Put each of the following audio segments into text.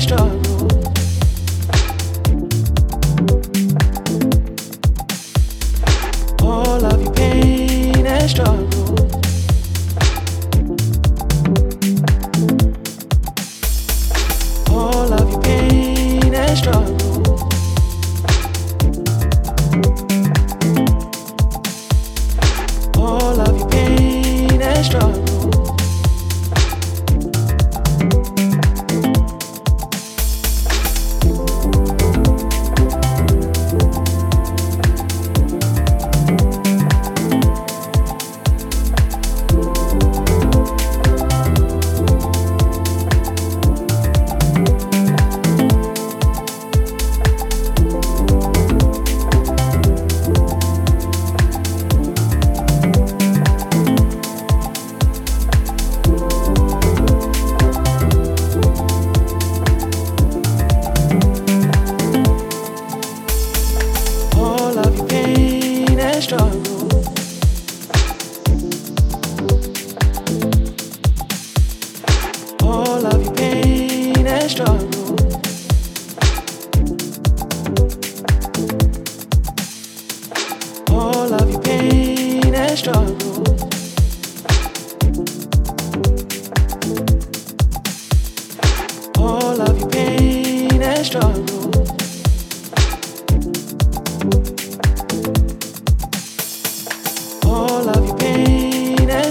strong.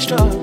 strong.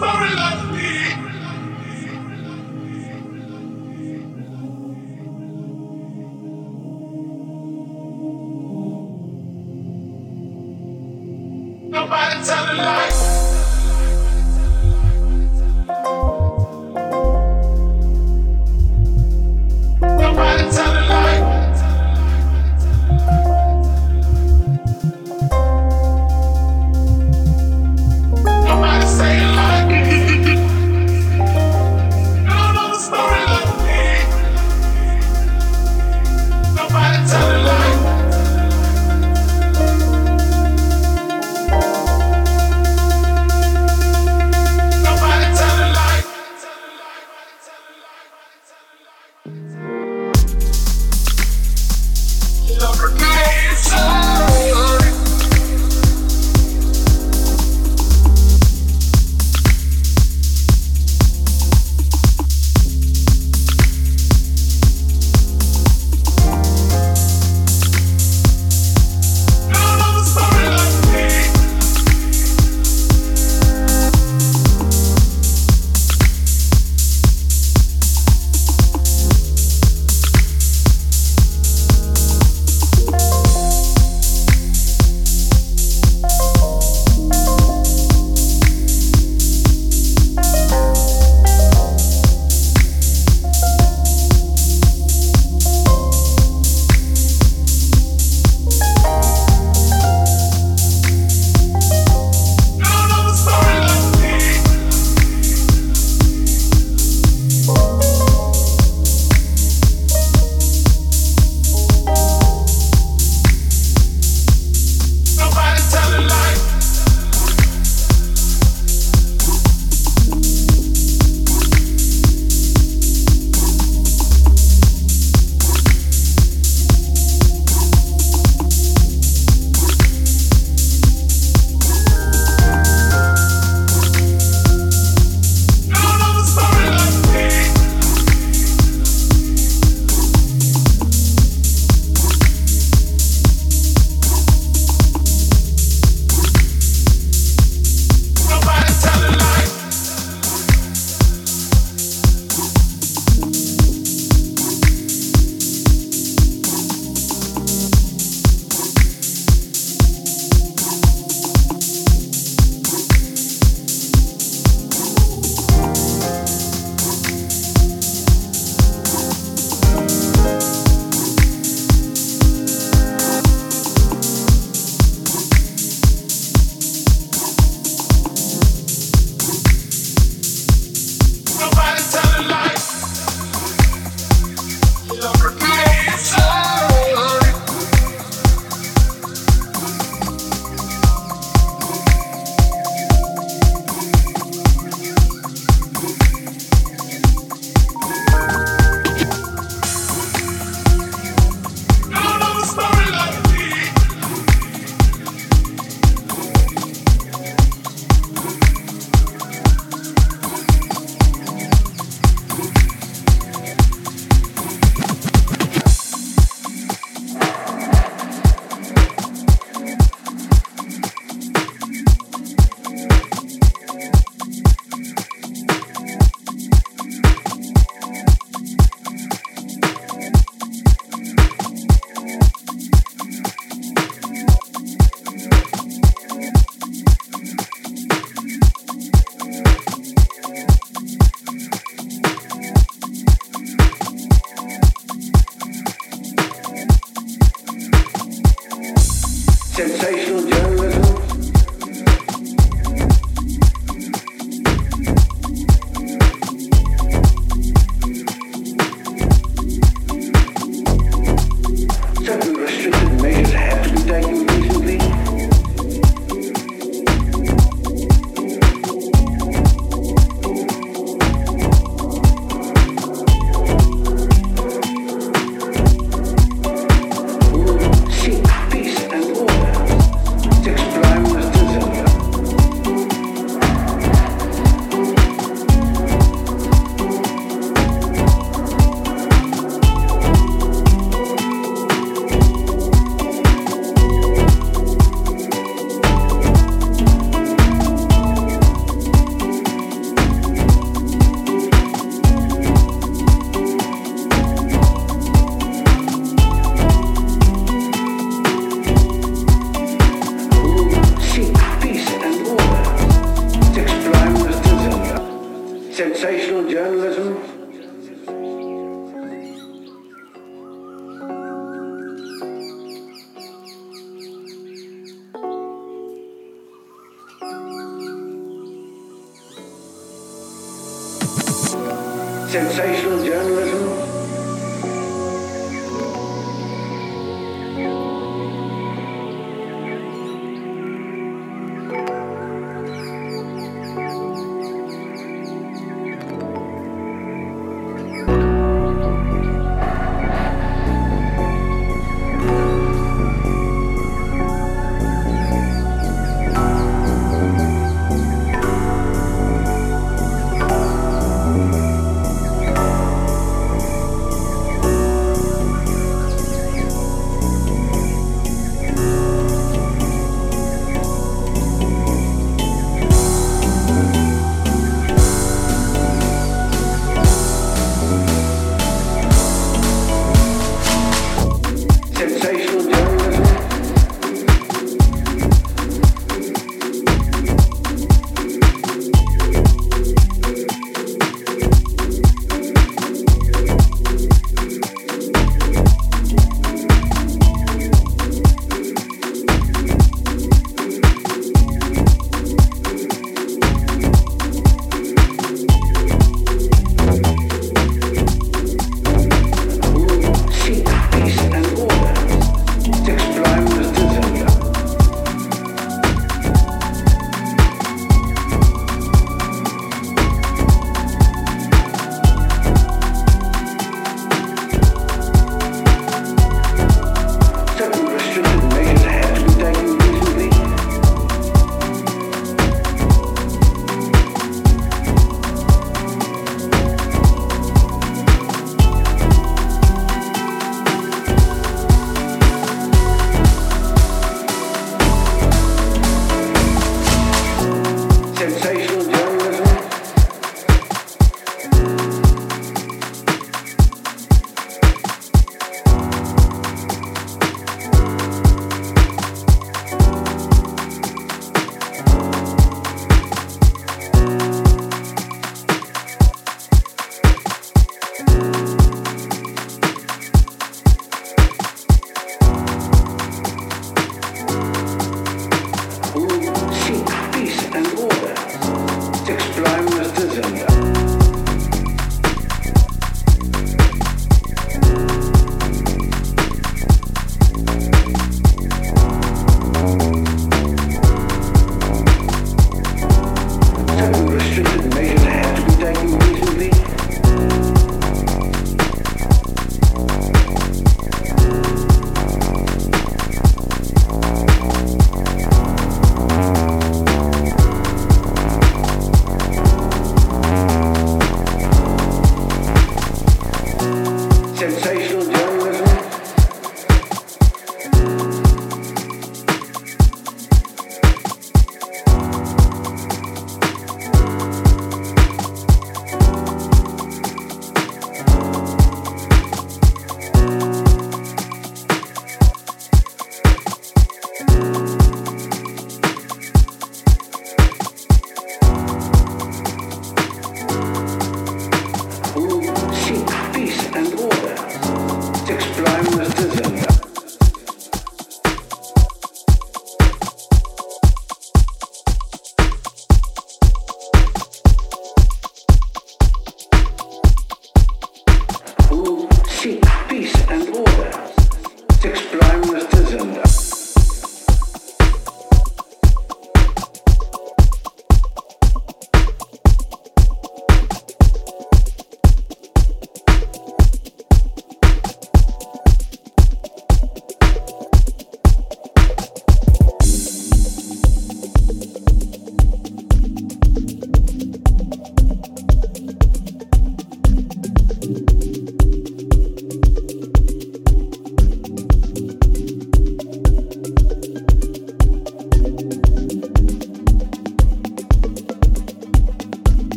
Nobody telling lies.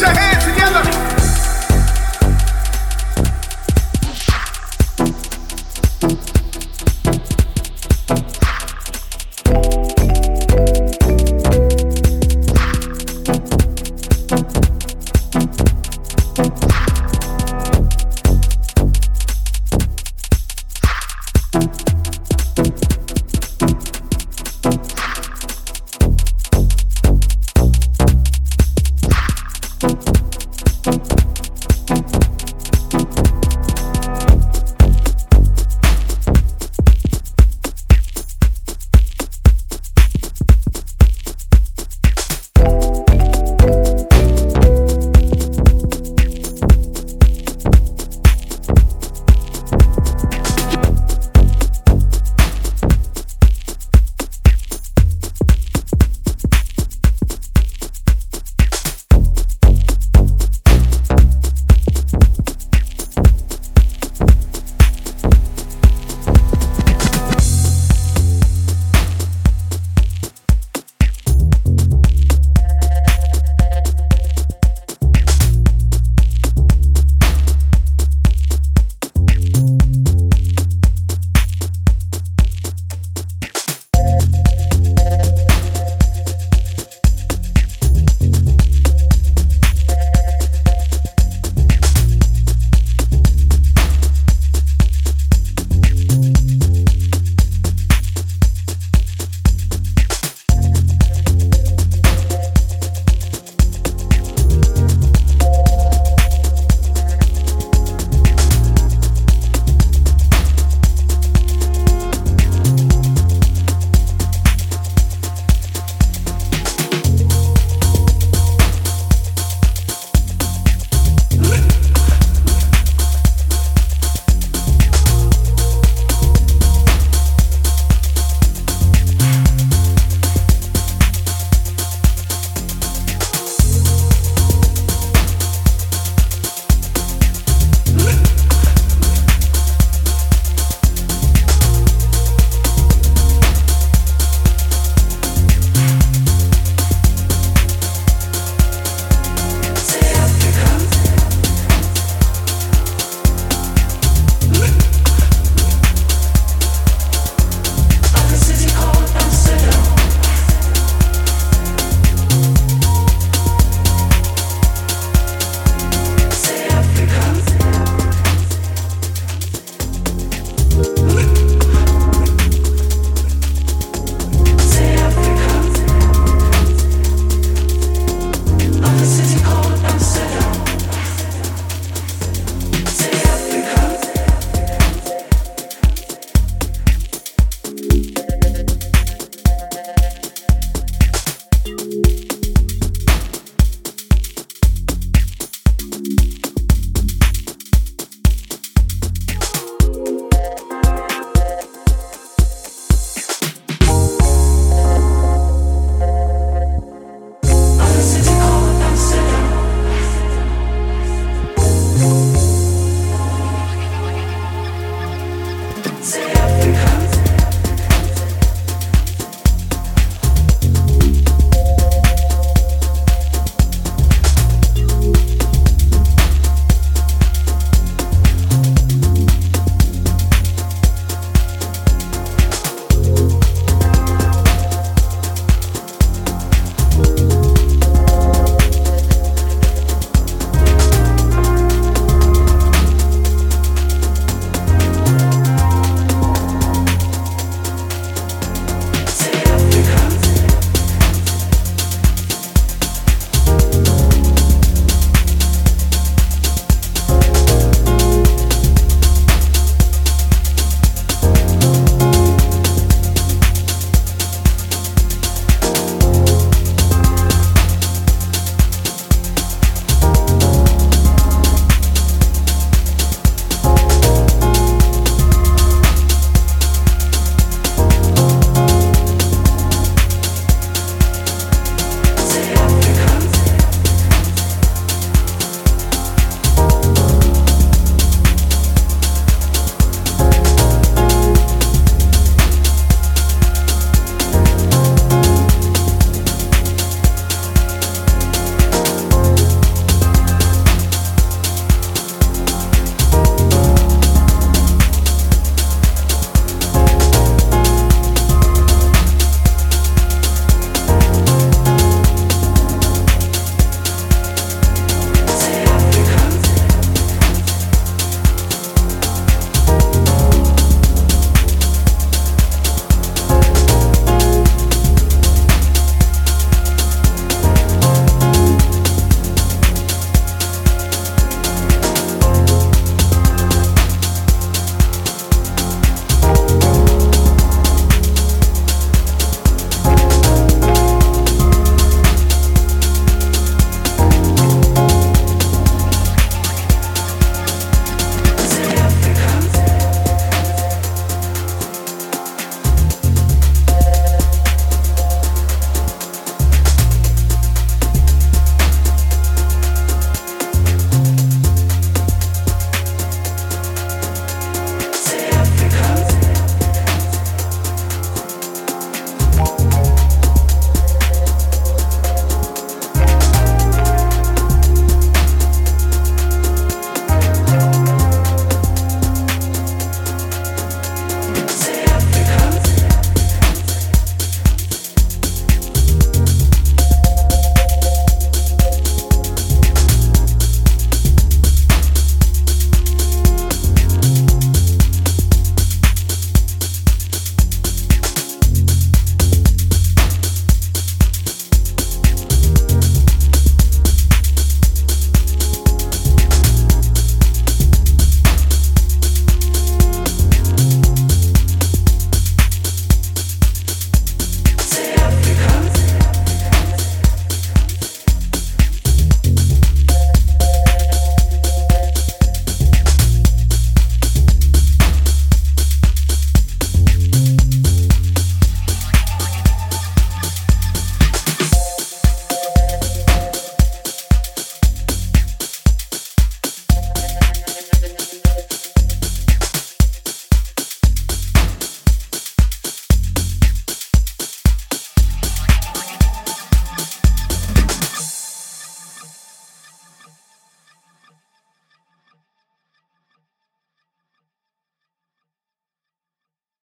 your hands.